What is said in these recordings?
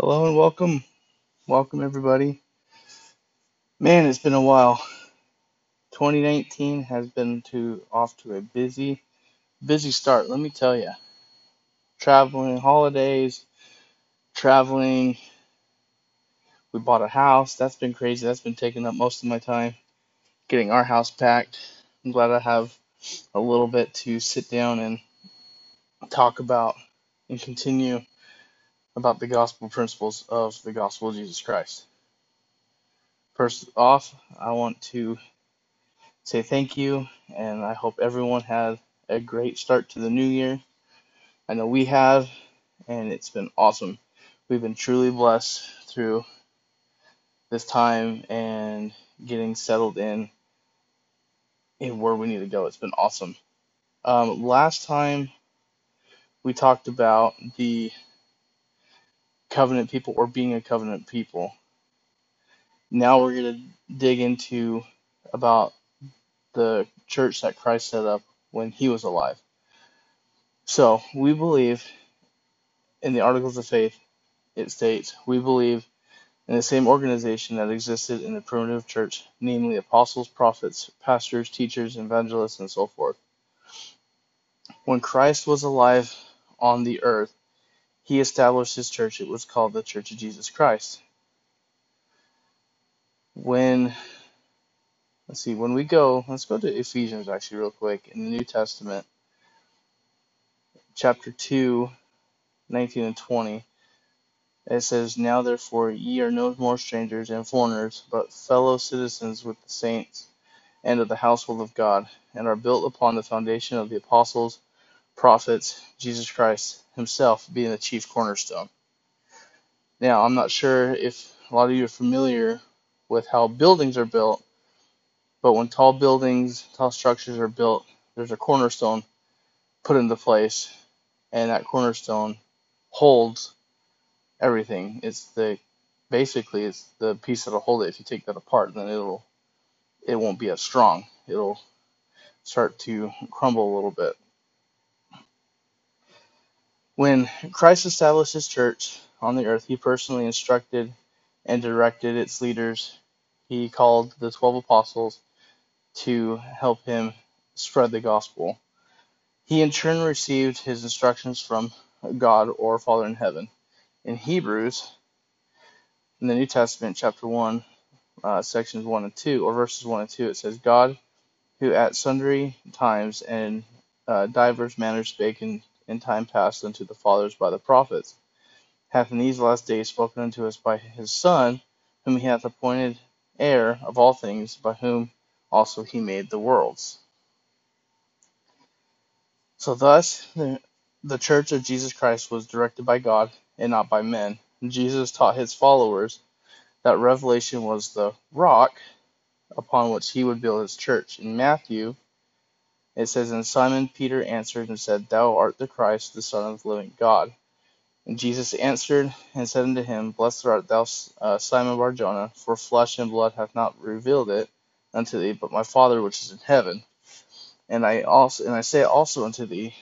Hello and welcome. Welcome everybody. Man, it's been a while. 2019 has been to off to a busy, busy start, let me tell you. Traveling, holidays, traveling. We bought a house. That's been crazy. That's been taking up most of my time. Getting our house packed. I'm glad I have a little bit to sit down and talk about and continue about the gospel principles of the gospel of Jesus Christ. First off, I want to say thank you, and I hope everyone had a great start to the new year. I know we have, and it's been awesome. We've been truly blessed through this time and getting settled in in where we need to go. It's been awesome. Um, last time we talked about the covenant people or being a covenant people. Now we're going to dig into about the church that Christ set up when he was alive. So we believe in the Articles of Faith, it states, we believe in the same organization that existed in the primitive church, namely apostles, prophets, pastors, teachers, evangelists, and so forth. When Christ was alive on the earth, he established his church. It was called the Church of Jesus Christ. When let's see, when we go, let's go to Ephesians actually real quick in the New Testament, chapter 2, 19 and 20. It says, Now therefore ye are no more strangers and foreigners, but fellow citizens with the saints and of the household of God, and are built upon the foundation of the apostles, prophets, Jesus Christ himself being the chief cornerstone. Now, I'm not sure if a lot of you are familiar with how buildings are built, but when tall buildings, tall structures are built, there's a cornerstone put into place, and that cornerstone holds everything. It's the basically it's the piece that'll hold it. If you take that apart, then it'll it won't be as strong. It'll start to crumble a little bit. When Christ established his church on the earth, he personally instructed and directed its leaders. He called the 12 apostles to help him spread the gospel. He in turn received his instructions from God or Father in heaven. In Hebrews, in the New Testament, chapter 1, uh, sections 1 and 2, or verses 1 and 2, it says, God, who at sundry times and uh, divers manners spake in, in time past unto the fathers by the prophets, hath in these last days spoken unto us by his Son, whom he hath appointed heir of all things, by whom also he made the worlds. So thus, the, the church of Jesus Christ was directed by God and not by men. Jesus taught his followers that revelation was the rock upon which he would build his church. In Matthew, it says, And Simon Peter answered and said, Thou art the Christ, the Son of the living God. And Jesus answered and said unto him, Blessed art thou, uh, Simon Barjona, for flesh and blood hath not revealed it unto thee, but my Father which is in heaven. And I also and I say also unto thee,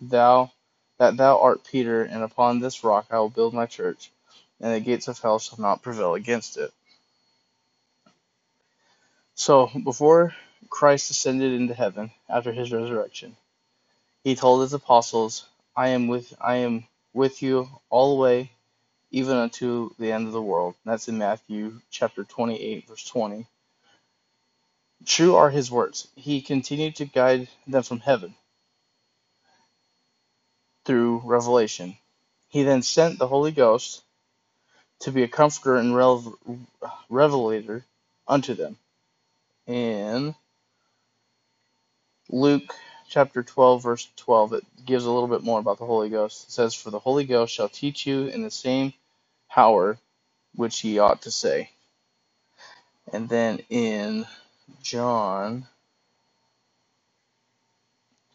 thou that thou art Peter, and upon this rock I will build my church, and the gates of hell shall not prevail against it. So before Christ ascended into heaven after his resurrection, he told his apostles, I am with I am with you all the way, even unto the end of the world. That's in Matthew chapter twenty eight, verse twenty. True are his words. He continued to guide them from heaven through revelation. He then sent the Holy Ghost to be a comforter and revelator unto them. In Luke chapter 12, verse 12, it gives a little bit more about the Holy Ghost. It says, For the Holy Ghost shall teach you in the same power which ye ought to say. And then in John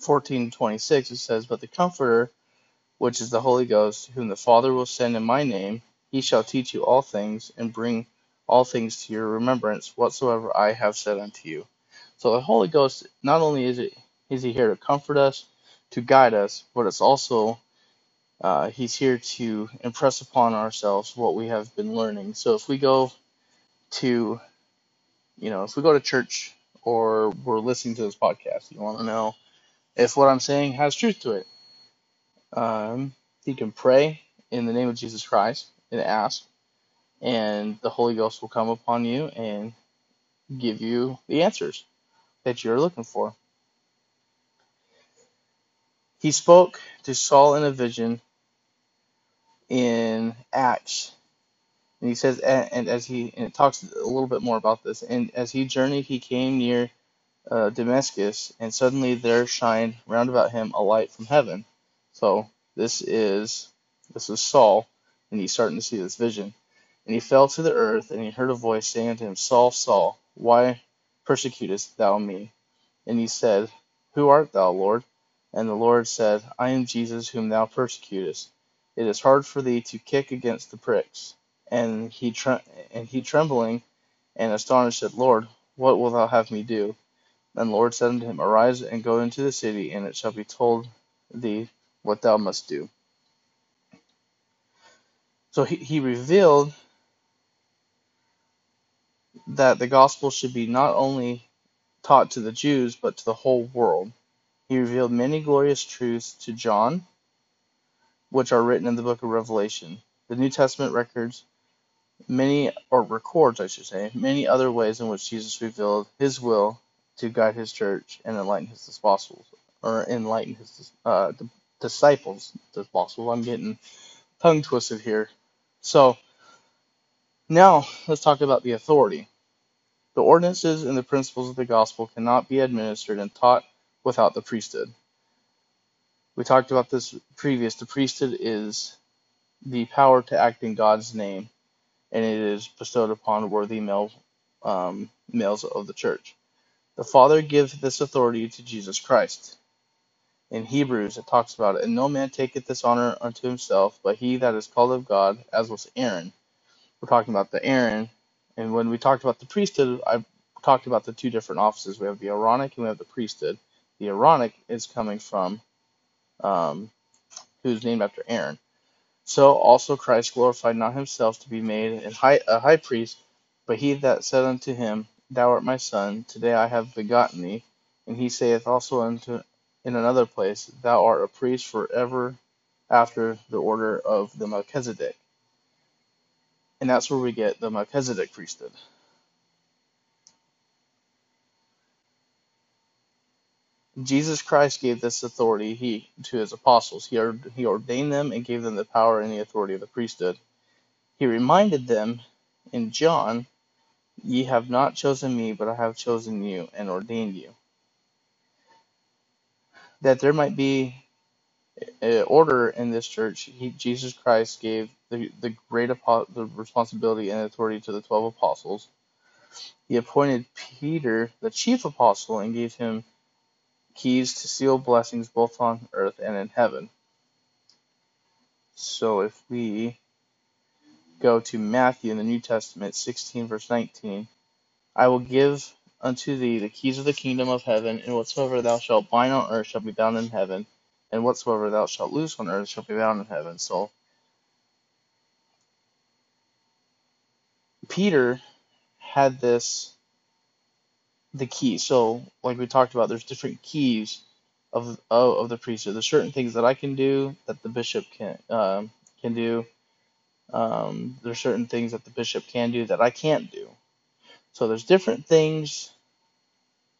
14:26 it says, But the Comforter, which is the Holy Ghost, whom the Father will send in my name, he shall teach you all things, and bring all things to your remembrance, whatsoever I have said unto you. So the Holy Ghost, not only is it is he here to comfort us, to guide us, but it's also Uh, he's here to impress upon ourselves what we have been learning. So if we go to, you know, if we go to church or we're listening to this podcast, you want to know if what I'm saying has truth to it. Um, you can pray in the name of Jesus Christ and ask, and the Holy Ghost will come upon you and give you the answers that you're looking for. He spoke to Saul in a vision in Acts, and he says, and, as he and it talks a little bit more about this, and as he journeyed, he came near uh, Damascus, and suddenly there shined round about him a light from heaven. So this is this is Saul, and he's starting to see this vision. And he fell to the earth, and he heard a voice saying unto him, Saul, Saul, why persecutest thou me? And he said, Who art thou, Lord? And the Lord said, I am Jesus whom thou persecutest. It is hard for thee to kick against the pricks. And he tre- and he trembling and astonished said, Lord, what wilt thou have me do? And the Lord said unto him, Arise and go into the city, and it shall be told thee what thou must do. So he, he revealed that the gospel should be not only taught to the Jews, but to the whole world. He revealed many glorious truths to John, which are written in the book of Revelation. The New Testament records many, or records, I should say, many other ways in which Jesus revealed his will to guide his church and enlighten his apostles, or enlighten his uh, disciples. Apostles. I'm getting tongue twisted here. So now let's talk about the authority. The ordinances and the principles of the gospel cannot be administered and taught without the priesthood. We talked about this previous. The priesthood is the power to act in God's name, and it is bestowed upon worthy male, um, males of the church. The Father gives this authority to Jesus Christ. In Hebrews, it talks about it, and no man taketh this honor unto himself, but he that is called of God, as was Aaron. We're talking about the Aaron, and when we talked about the priesthood, I talked about the two different offices. We have the Aaronic and we have the priesthood. The Aaronic is coming from um, who's named after Aaron. So also Christ glorified not himself to be made a high, a high priest, but he that said unto him, Thou art my son, today I have begotten thee. And he saith also unto in another place, Thou art a priest forever after the order of the Melchizedek. And that's where we get the Melchizedek priesthood. Jesus Christ gave this authority he to his apostles. He, he ordained them and gave them the power and the authority of the priesthood. He reminded them in John, Ye have not chosen me, but I have chosen you and ordained you. That there might be Uh, order in this church, he, Jesus Christ gave the, the great the responsibility and authority to the twelve apostles. He appointed Peter the chief apostle and gave him keys to seal blessings both on earth and in heaven. So if we go to Matthew in the New Testament 16 verse 19, I will give unto thee the keys of the kingdom of heaven, and whatsoever thou shalt bind on earth shall be bound in heaven, and whatsoever thou shalt loose on earth shall be bound in heaven. So Peter had this the key. So, like we talked about, there's different keys of of, of the priesthood. There's certain things that I can do that the bishop can um, can do. Um, there's certain things that the bishop can do that I can't do. So there's different things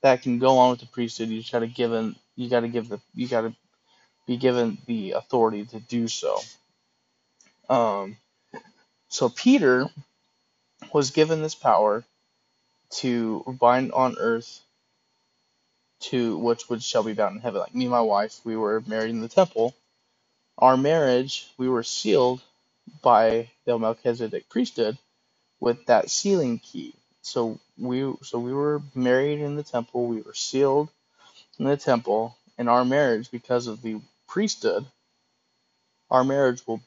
that can go on with the priesthood. You just gotta give you gotta give the you gotta be given the authority to do so. Um, so Peter was given this power to bind on earth to which which shall be bound in heaven. Like me and my wife, we were married in the temple. Our marriage, we were sealed by the Melchizedek priesthood with that sealing key. So we so we were married in the temple, we were sealed in the temple, and our marriage, because of the priesthood, our marriage will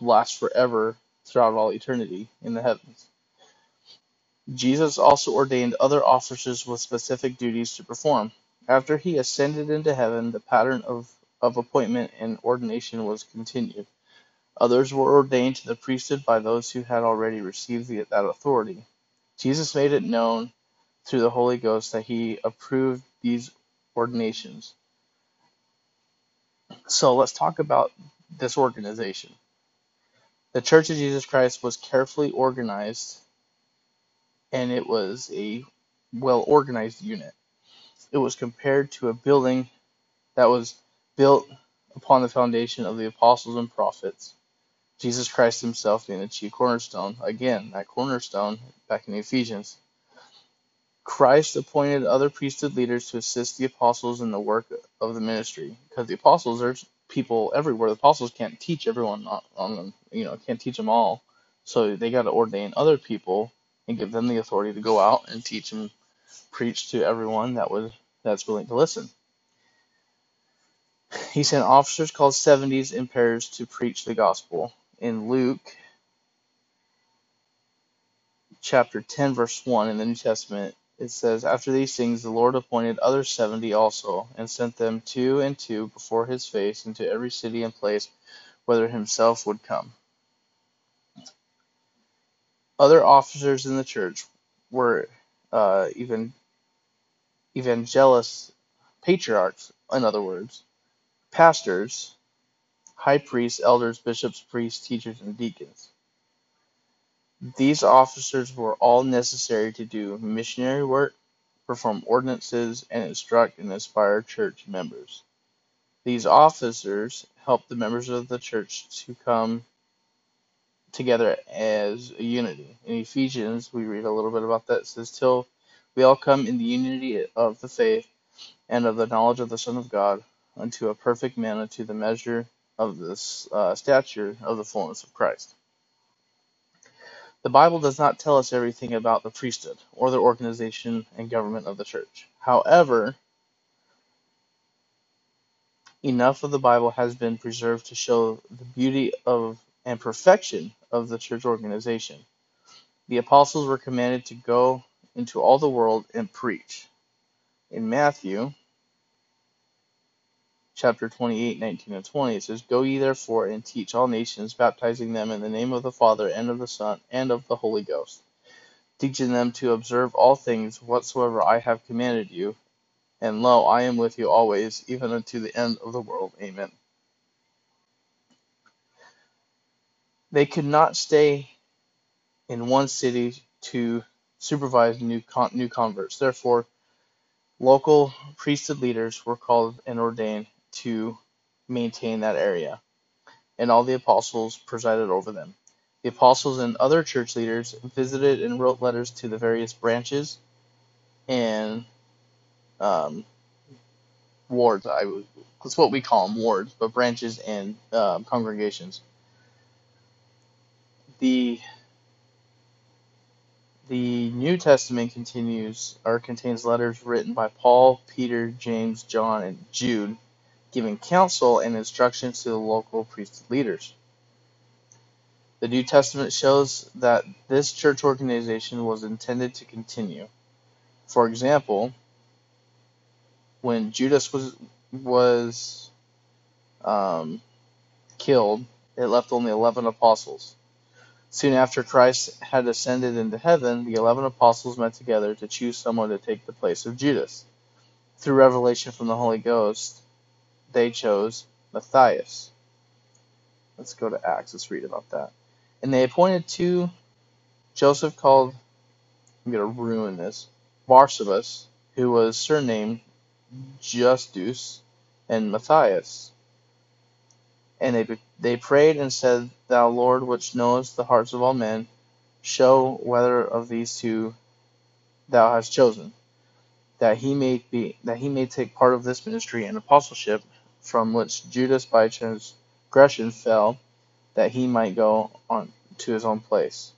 last forever throughout all eternity in the heavens. Jesus also ordained other officers with specific duties to perform. After he ascended into heaven, the pattern of, of appointment and ordination was continued. Others were ordained to the priesthood by those who had already received the, that authority. Jesus made it known through the Holy Ghost that he approved these ordinations. So let's talk about this organization. The Church of Jesus Christ was carefully organized and it was a well organized unit. It was compared to a building that was built upon the foundation of the apostles and prophets, Jesus Christ himself being the chief cornerstone. Again, that cornerstone back in Ephesians. Christ appointed other priesthood leaders to assist the apostles in the work of the ministry because the apostles are people everywhere. The apostles can't teach everyone on them, you know, can't teach them all. So they got to ordain other people and give them the authority to go out and teach and preach to everyone that would that's willing to listen. He sent officers called seventies in pairs to preach the gospel. In Luke chapter 10 verse 1 in the New Testament it says after these things the Lord appointed other 70 also and sent them two and two before his face into every city and place whither himself would come. Other officers in the church were uh, even evangelist patriarchs, in other words, pastors, high priests, elders, bishops, priests, teachers, and deacons. These officers were all necessary to do missionary work, perform ordinances, and instruct and inspire church members. These officers helped the members of the church to come together as a unity. In Ephesians, we read a little bit about that. It says, Till we all come in the unity of the faith and of the knowledge of the Son of God, unto a perfect man, unto the measure of the uh, stature of the fullness of Christ. The Bible does not tell us everything about the priesthood or the organization and government of the church. However, enough of the Bible has been preserved to show the beauty of and perfection of the church organization. The apostles were commanded to go into all the world and preach. In Matthew chapter 28, 19 and 20, it says, Go ye therefore and teach all nations, baptizing them in the name of the Father, and of the Son, and of the Holy Ghost, teaching them to observe all things whatsoever I have commanded you. And lo, I am with you always, even unto the end of the world. Amen. They could not stay in one city to supervise new con- new converts. Therefore, local priesthood leaders were called and ordained to maintain that area, and all the apostles presided over them. The apostles and other church leaders visited and wrote letters to the various branches and um, wards. I that's what we call them wards, but branches and um, congregations. The the New Testament continues or contains letters written by Paul, Peter, James, John, and Jude, giving counsel and instructions to the local priesthood leaders. The New Testament shows that this church organization was intended to continue. For example, when Judas was was um, killed, it left only eleven apostles. Soon after Christ had ascended into heaven, the eleven apostles met together to choose someone to take the place of Judas. Through revelation from the Holy Ghost, they chose Matthias. Let's go to Acts. Let's read about that. And they appointed two Joseph called, I'm going to ruin this, Barsabas, who was surnamed Justus, and Matthias. And they they prayed and said, Thou Lord, which knowest the hearts of all men, show whether of these two thou hast chosen, that he may be that he may take part of this ministry and apostleship, from which Judas by transgression fell, that he might go on to his own place.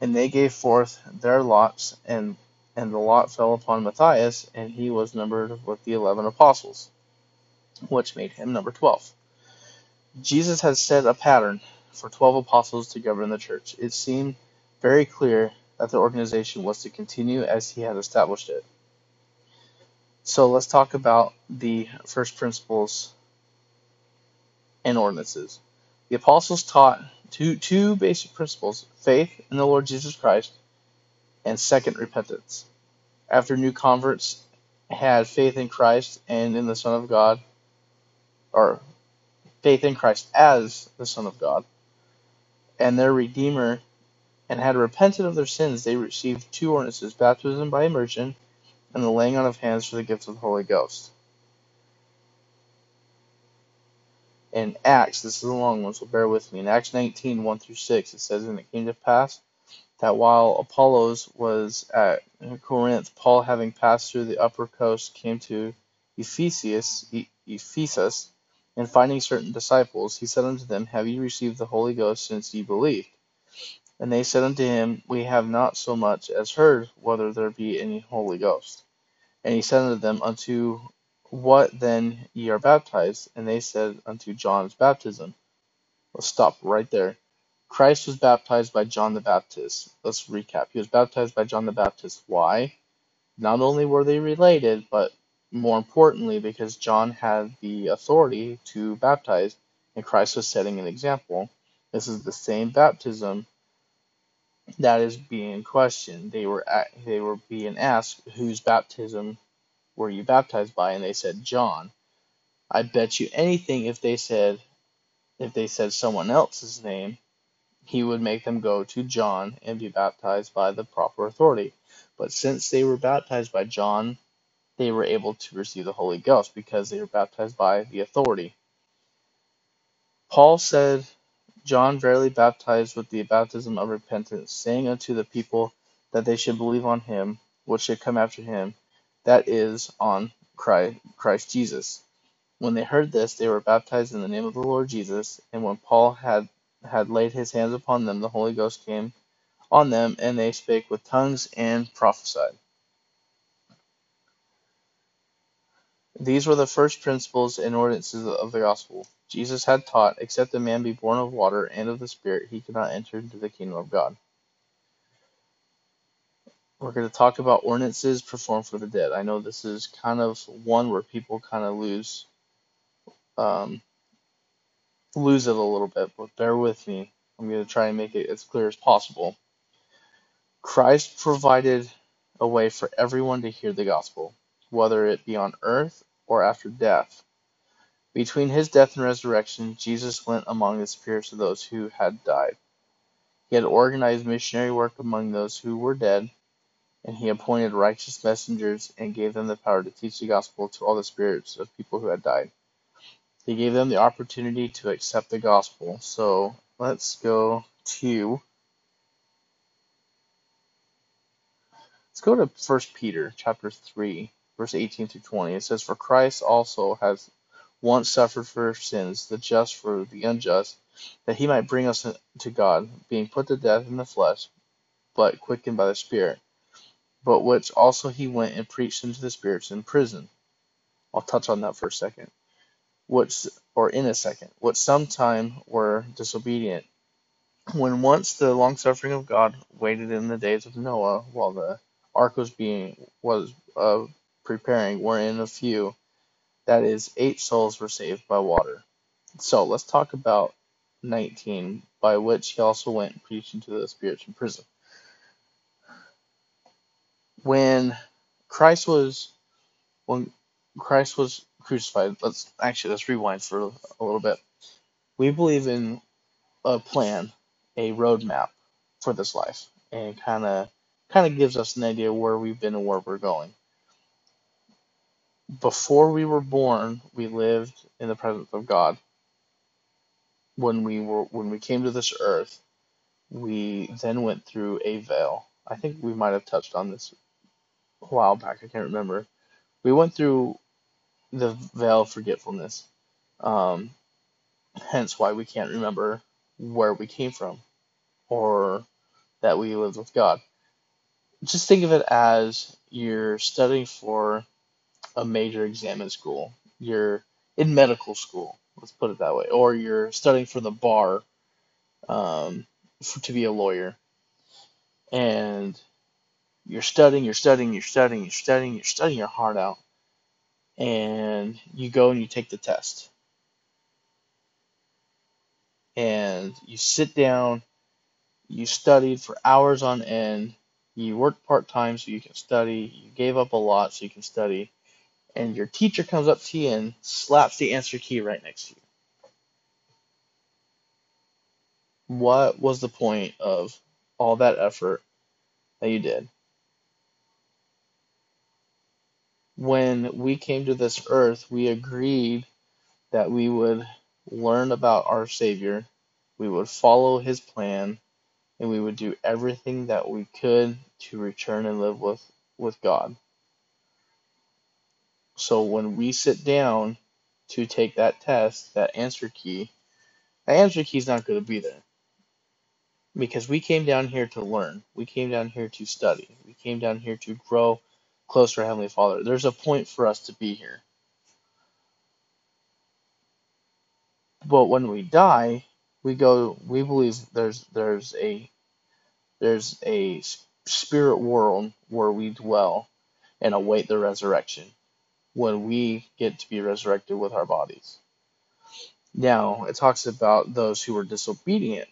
And they gave forth their lots, and and the lot fell upon Matthias, and he was numbered with the eleven apostles, which made him number twelve. Jesus had set a pattern for 12 apostles to govern the church. It seemed very clear that the organization was to continue as he had established it. So let's talk about the first principles and ordinances. The apostles taught two two basic principles: faith in the Lord Jesus Christ and second repentance. After new converts had faith in Christ and in the Son of God, or faith in Christ as the Son of God, and their Redeemer, and had repented of their sins, they received two ordinances baptism by immersion and the laying on of hands for the gift of the Holy Ghost. In Acts, this is a long one, so bear with me. In Acts 19, 1 through 6, it says, And it came to pass that while Apollos was at Corinth, Paul, having passed through the upper coast, came to Ephesus, Ephesus, and finding certain disciples, he said unto them, Have ye received the Holy Ghost since ye believed? And they said unto him, We have not so much as heard whether there be any Holy Ghost. And he said unto them, Unto what then ye are baptized? And they said, Unto John's baptism. Let's stop right there. Christ was baptized by John the Baptist. Let's recap. He was baptized by John the Baptist. Why? Not only were they related, but more importantly, because John had the authority to baptize, and Christ was setting an example. This is the same baptism that is being questioned. They were they were being asked, "Whose baptism were you baptized by?" And they said, "John." I bet you anything if they said if they said someone else's name, he would make them go to John and be baptized by the proper authority. But since they were baptized by John, they were able to receive the Holy Ghost because they were baptized by the authority. Paul said John verily baptized with the baptism of repentance, saying unto the people that they should believe on him which should come after him, that is, on Christ, Jesus. When they heard this, they were baptized in the name of the Lord Jesus. And when Paul had had laid his hands upon them, the Holy Ghost came on them, and they spake with tongues and prophesied. These were the first principles and ordinances of the gospel. Jesus had taught, Except a man be born of water and of the Spirit, he cannot enter into the kingdom of God. We're going to talk about ordinances performed for the dead. I know this is kind of one where people kind of lose um, lose it a little bit, but bear with me. I'm going to try and make it as clear as possible. Christ provided a way for everyone to hear the gospel, whether it be on earth or after death. Between his death and resurrection, Jesus went among the spirits of those who had died. He had organized missionary work among those who were dead, and he appointed righteous messengers and gave them the power to teach the gospel to all the spirits of people who had died. He gave them the opportunity to accept the gospel. So let's go to let's go to First Peter chapter three, verse eighteen through twenty. It says, For Christ also has once suffered for sins, the just for the unjust, that he might bring us to God, being put to death in the flesh, but quickened by the Spirit, but which also he went and preached unto the spirits in prison. I'll touch on that for a second. Which, or in a second, which sometime were disobedient, when once the long suffering of God waited in the days of Noah, while the ark was being was uh, preparing, wherein a few that is, eight souls were saved by water. So let's talk about 19, by which he also went and preached into the spirits in prison. When Christ was when Christ was crucified, let's actually let's rewind for a little bit. We believe in a plan, a roadmap for this life, and kind of kind of gives us an idea where we've been and where we're going before we were born, we lived in the presence of God. When we were when we came to this earth, we then went through a veil. I think we might have touched on this a while back. I can't remember. We went through the veil of forgetfulness. Um, hence why we can't remember where we came from or that we lived with God. Just think of it as you're studying for a major exam in school. You're in medical school, let's put it that way, or you're studying for the bar um, for, to be a lawyer, and you're studying, you're studying, you're studying, you're studying, you're studying your heart out, and you go and you take the test, and you sit down, you studied for hours on end, you worked part time so you can study, you gave up a lot so you can study, and your teacher comes up to you and slaps the answer key right next to you. What was the point of all that effort that you did? When we came to this earth, we agreed that we would learn about our Savior, we would follow His plan, and we would do everything that we could to return and live with, with God. So when we sit down to take that test, that answer key, that answer key is not going to be there. Because we came down here to learn. We came down here to study. We came down here to grow closer to Heavenly Father. There's a point for us to be here. But when we die, we go we believe there's there's a there's a spirit world where we dwell and await the resurrection when we get to be resurrected with our bodies. Now, it talks about those who were disobedient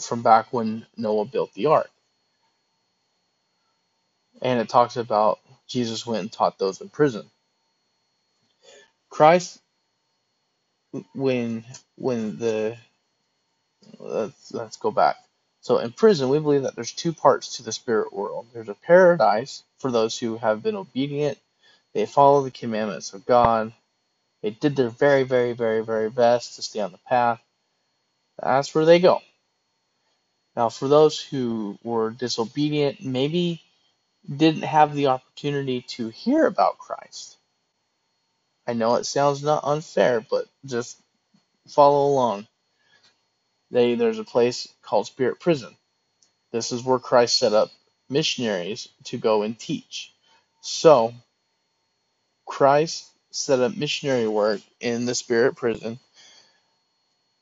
from back when Noah built the ark. And it talks about Jesus went and taught those in prison. Christ when when the let's let's go back. So in prison, we believe that there's two parts to the spirit world. There's a paradise for those who have been obedient, they follow the commandments of God, they did their very, very, very, very best to stay on the path. That's where they go. Now, for those who were disobedient, maybe didn't have the opportunity to hear about Christ. I know it sounds not unfair, but just follow along. They there's a place called Spirit Prison. This is where Christ set up missionaries to go and teach. So Christ set up missionary work in the Spirit Prison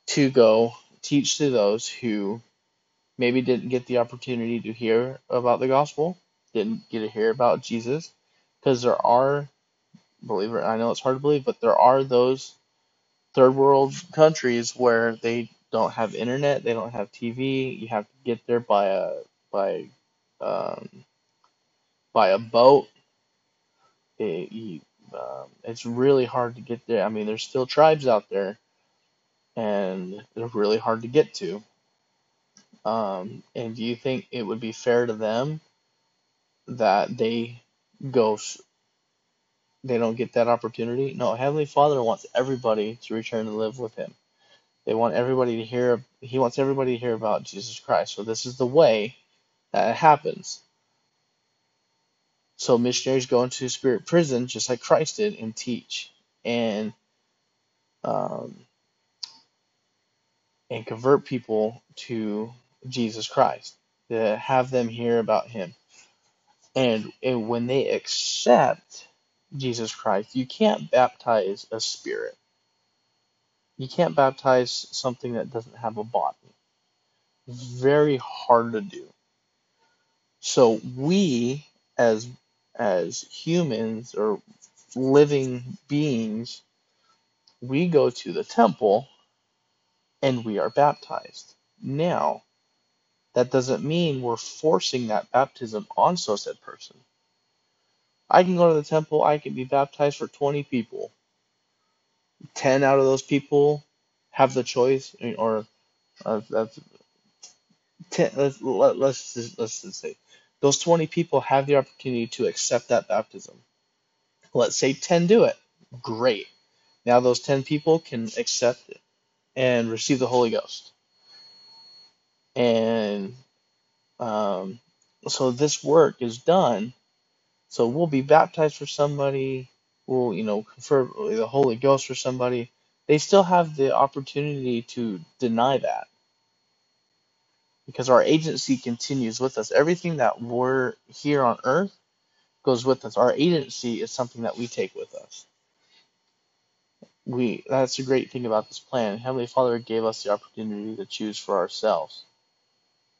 to go teach to those who maybe didn't get the opportunity to hear about the gospel, didn't get to hear about Jesus, because there are, believe it, I know it's hard to believe, but there are those third world countries where they don't have internet, they don't have TV. You have to get there by a by um, by a boat. It, you, um, it's really hard to get there. I mean, there's still tribes out there, and they're really hard to get to. Um, and do you think it would be fair to them that they go? They don't get that opportunity. No, Heavenly Father wants everybody to return and live with Him. They want everybody to hear. He wants everybody to hear about Jesus Christ. So this is the way that it happens. So missionaries go into spirit prison just like Christ did and teach and um, and convert people to Jesus Christ to have them hear about Him. And and when they accept Jesus Christ, you can't baptize a spirit. You can't baptize something that doesn't have a body. Very hard to do. So we as as humans or living beings, we go to the temple and we are baptized. Now, that doesn't mean we're forcing that baptism on so said person. I can go to the temple, I can be baptized for 20 people. 10 out of those people have the choice, or uh, that's 10, let's, let, let's, just, let's just say those 20 people have the opportunity to accept that baptism. Let's say 10 do it. Great. Now those 10 people can accept it and receive the Holy Ghost. And um, so this work is done. So we'll be baptized for somebody. We'll, you know, confer the Holy Ghost for somebody. They still have the opportunity to deny that because our agency continues with us. Everything that we're here on earth goes with us. Our agency is something that we take with us. We that's a great thing about this plan. Heavenly Father gave us the opportunity to choose for ourselves.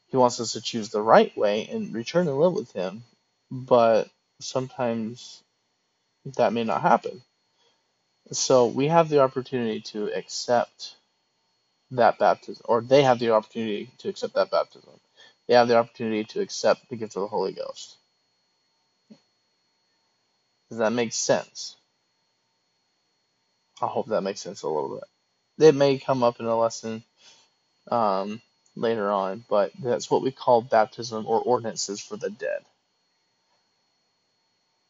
He wants us to choose the right way and return and live with him, but sometimes that may not happen. So we have the opportunity to accept that baptism, or they have the opportunity to accept that baptism. They have the opportunity to accept the gift of the Holy Ghost. Does that make sense? I hope that makes sense a little bit. It may come up in a lesson um, later on, but that's what we call baptism or ordinances for the dead.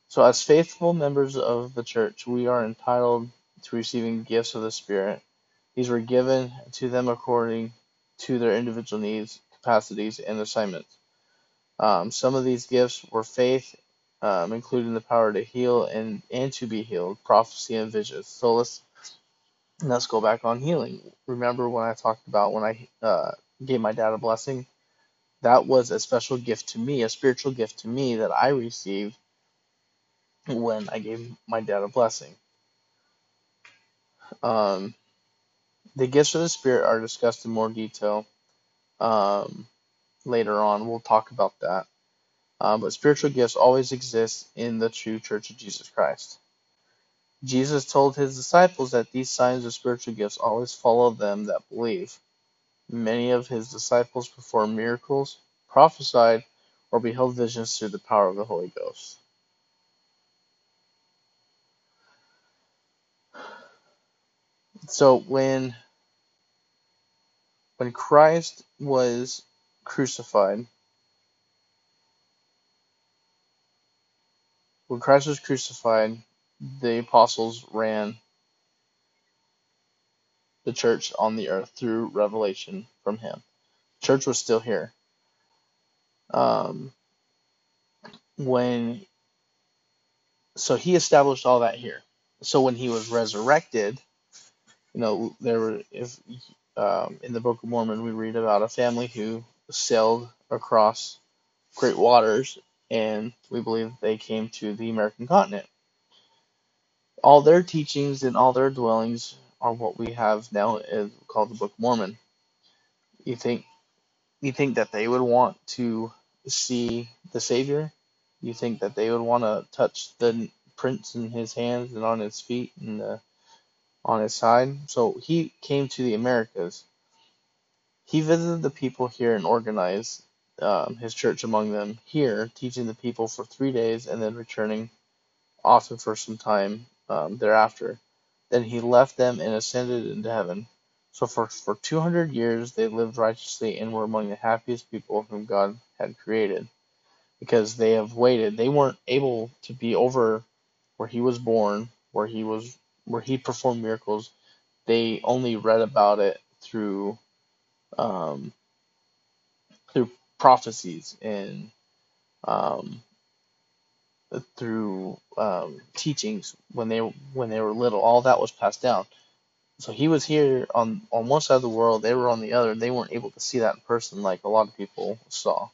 So, as faithful members of the church, we are entitled to receiving gifts of the Spirit. These were given to them according to their individual needs, capacities, and assignments. Um, some of these gifts were faith, um, including the power to heal and, and to be healed, prophecy, and visions. So let's let's go back on healing. Remember when I talked about when I uh, gave my dad a blessing? That was a special gift to me, a spiritual gift to me that I received when I gave my dad a blessing. Um, the gifts of the Spirit are discussed in more detail um, later on. We'll talk about that. Um, but spiritual gifts always exist in the true Church of Jesus Christ. Jesus told his disciples that these signs of spiritual gifts always follow them that believe. Many of his disciples performed miracles, prophesied, or beheld visions through the power of the Holy Ghost. So when when Christ was crucified, when Christ was crucified, the apostles ran the church on the earth through revelation from him. Church was still here. Um, when so he established all that here. So when he was resurrected, you know, there were if um, in the Book of Mormon we read about a family who sailed across great waters, and we believe they came to the American continent. All their teachings and all their dwellings are what we have now is called the Book of Mormon. You think you think that they would want to see the Savior? You think that they would want to touch the prints in his hands and on his feet and the, on his side? So he came to the Americas. He visited the people here and organized um, his church among them here, teaching the people for three days and then returning often for some time um, thereafter. Then he left them and ascended into heaven. So for, for 200 years they lived righteously and were among the happiest people whom God had created. Because they have waited. They weren't able to be over where he was born, where he was where he performed miracles. They only read about it through um, through prophecies and um, through um, teachings when they when they were little. All that was passed down. So he was here on on one side of the world, they were on the other. They weren't able to see that in person like a lot of people saw.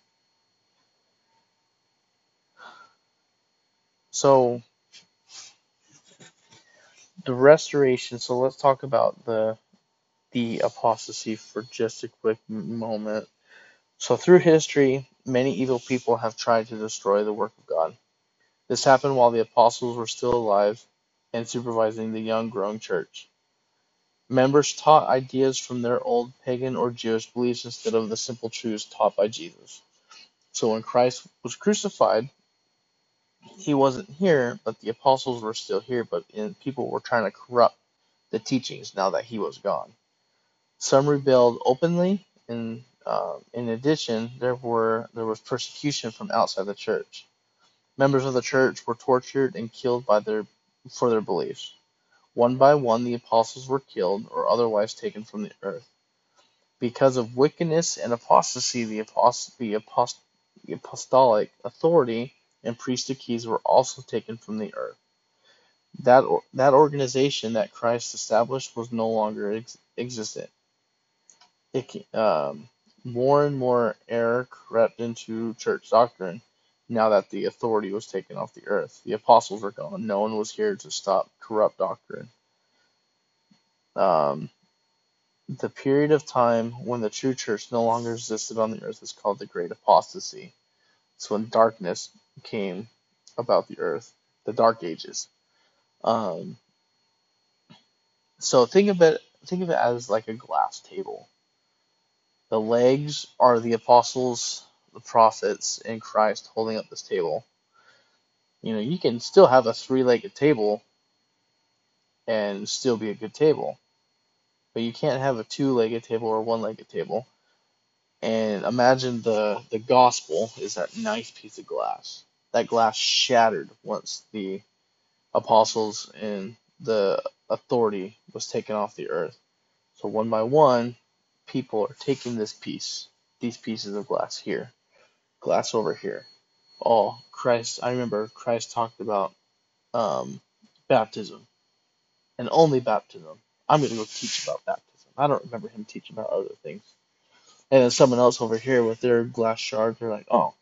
So the restoration. So let's talk about the the apostasy for just a quick moment. So through history, many evil people have tried to destroy the work of God. This happened while the apostles were still alive and supervising the young growing church. Members taught ideas from their old pagan or Jewish beliefs instead of the simple truths taught by Jesus. So when Christ was crucified, he wasn't here, but the apostles were still here, but people were trying to corrupt the teachings now that he was gone. Some rebelled openly, and uh, in addition, there were there was persecution from outside the church. Members of the church were tortured and killed by their for their beliefs. One by one the apostles were killed or otherwise taken from the earth. Because of wickedness and apostasy, the, apost- the, apost- the apostolic authority and priestly keys were also taken from the earth. That, that organization that Christ established was no longer ex- existent. It, um, more and more error crept into church doctrine now that the authority was taken off the earth. The apostles were gone. No one was here to stop corrupt doctrine. Um, the period of time when the true church no longer existed on the earth is called the Great Apostasy. It's when darkness came about the earth, the Dark Ages. Um, so think of it think of it as like a glass table. The legs are the apostles, the prophets, and Christ holding up this table. You know, you can still have a three-legged table and still be a good table, but you can't have a two-legged table or one-legged table. And imagine the the gospel is that nice piece of glass. That glass shattered once the apostles and the authority was taken off the earth. So one by one, people are taking this piece, these pieces of glass here, glass over here. Oh, Christ! I remember Christ talked about um, baptism and only baptism. I'm going to go teach about baptism. I don't remember him teaching about other things. And then someone else over here with their glass shards, they're like, oh,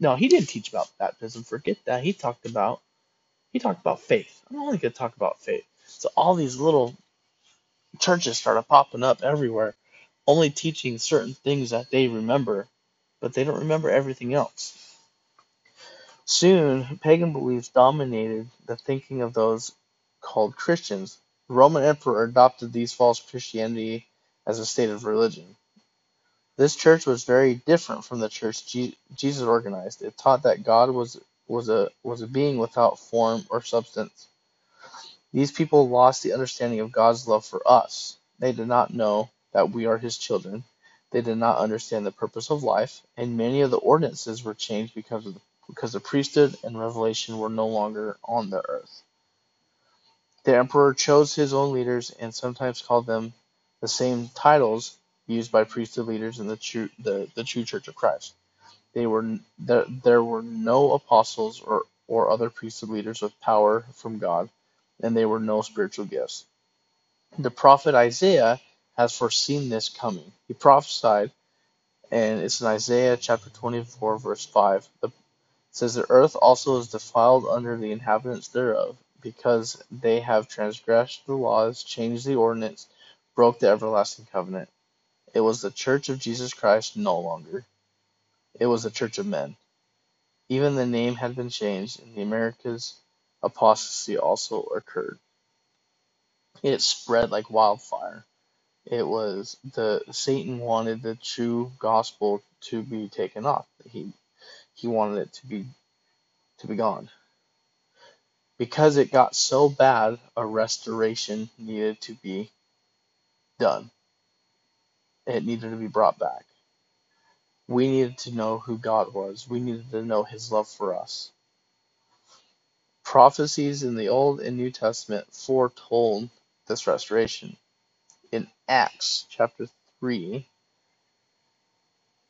no, he didn't teach about baptism. Forget that. He talked about he talked about faith. I'm only to talk about faith. So all these little churches started popping up everywhere, only teaching certain things that they remember, but they don't remember everything else. Soon, pagan beliefs dominated the thinking of those called Christians. The Roman emperor adopted these false Christianity as a state of religion. This church was very different from the church Jesus organized. It taught that God was was a was a being without form or substance. These people lost the understanding of God's love for us. They did not know that we are his children. They did not understand the purpose of life, and many of the ordinances were changed because of the, because the priesthood and revelation were no longer on the earth. The emperor chose his own leaders and sometimes called them the same titles used by priesthood leaders in the true the, the true church of Christ. They were there, there were no apostles or, or other priesthood leaders with power from God, and there were no spiritual gifts. The prophet Isaiah has foreseen this coming. He prophesied, and it's in Isaiah chapter 24, verse 5. The, it says, The earth also is defiled under the inhabitants thereof, because they have transgressed the laws, changed the ordinance, broke the everlasting covenant. It was the church of Jesus Christ no longer. It was the church of men. Even the name had been changed. and the Americas, apostasy also occurred. It spread like wildfire. It was the Satan wanted the true gospel to be taken off. He he wanted it to be to be gone. Because it got so bad, a restoration needed to be done. It needed to be brought back. We needed to know who God was. We needed to know his love for us. Prophecies in the Old and New Testament foretold this restoration. In Acts chapter 3,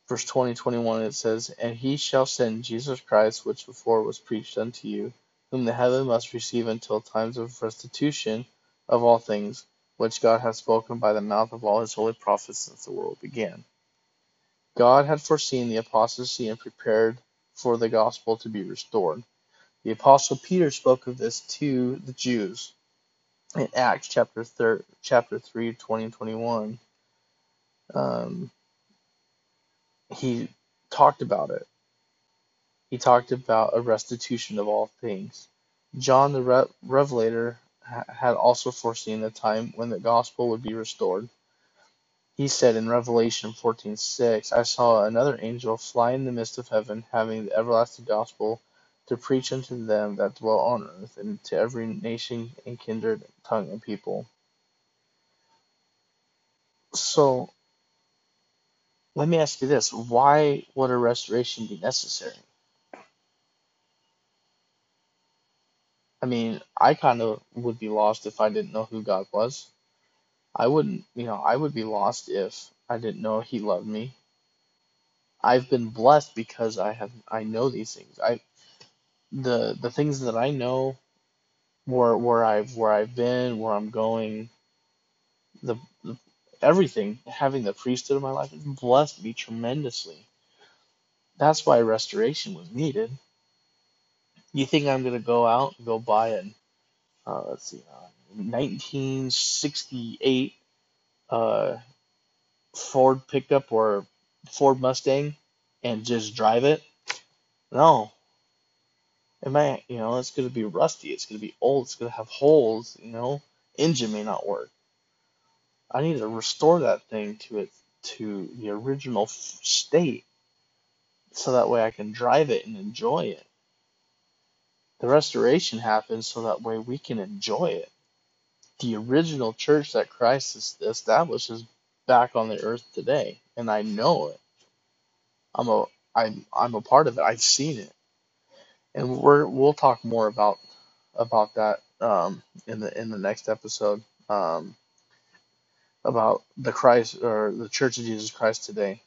verse 20 21, it says, And he shall send Jesus Christ, which before was preached unto you, whom the heaven must receive until times of restitution of all things, which God hath spoken by the mouth of all his holy prophets since the world began. God had foreseen the apostasy and prepared for the gospel to be restored. The apostle Peter spoke of this to the Jews in Acts chapter thir- chapter 3 20 and 21. Um, he talked about it. He talked about a restitution of all things. John the Re- Revelator had also foreseen the time when the gospel would be restored. He said in Revelation 14:6, I saw another angel fly in the midst of heaven, having the everlasting gospel to preach unto them that dwell on earth, and to every nation and kindred, tongue, and people. So, let me ask you this why would a restoration be necessary? I mean, I kind of would be lost if I didn't know who God was. I wouldn't, you know, I would be lost if I didn't know He loved me. I've been blessed because I have I know these things. I the the things that I know where where I've where I've been, where I'm going, the, the everything, having the priesthood of my life has blessed me tremendously. That's why restoration was needed. You think I'm gonna go out and go buy an uh, let's see, uh, 1968 uh, Ford pickup or Ford Mustang and just drive it? No. It might, you know, it's to be rusty. It's to be old. It's to have holes, you know. Engine may not work. I need to restore that thing to its to the original state so that way I can drive it and enjoy it. The restoration happens so that way we can enjoy it. The original church that Christ established is back on the earth today, and I know it. I'm a I'm I'm a part of it. I've seen it, and we're we'll talk more about about that um, in the in the next episode um, about the Christ or the Church of Jesus Christ today.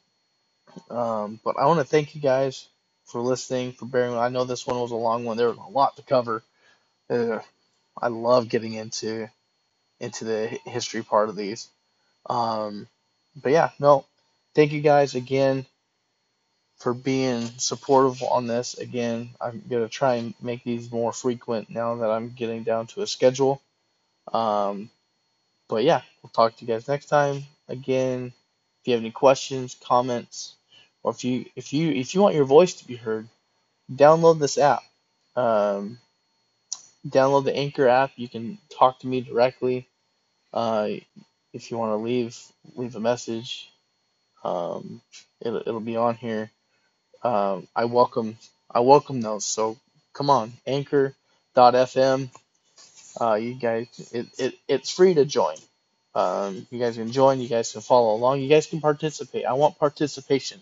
Um, but I want to thank you guys for listening, for bearing. I know this one was a long one. There was a lot to cover. Uh, I love getting into into the history part of these. Um, but yeah, no, thank you guys again for being supportive on this. Again, I'm gonna try and make these more frequent now that I'm getting down to a schedule. Um, but yeah, we'll talk to you guys next time. Again, if you have any questions, comments, or if you if you if you want your voice to be heard, download this app. Um, download the Anchor app. You can talk to me directly. Uh, if you want to leave leave a message, um, it'll it'll be on here. Um, I welcome I welcome those. So come on, Anchor.fm. Uh, you guys, it, it it's free to join. Um, you guys can join. You guys can follow along. You guys can participate. I want participation.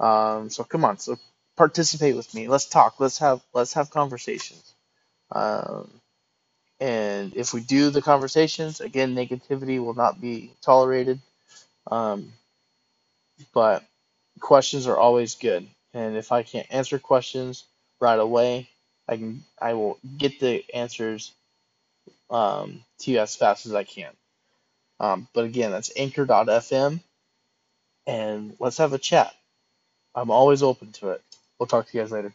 Um, so come on, so participate with me. Let's talk. Let's have let's have conversations. Um, and if we do the conversations, again, negativity will not be tolerated. Um, but questions are always good. And if I can't answer questions right away, I can I will get the answers um, to you as fast as I can. Um, but again, that's anchor.fm, and let's have a chat. I'm always open to it. We'll talk to you guys later.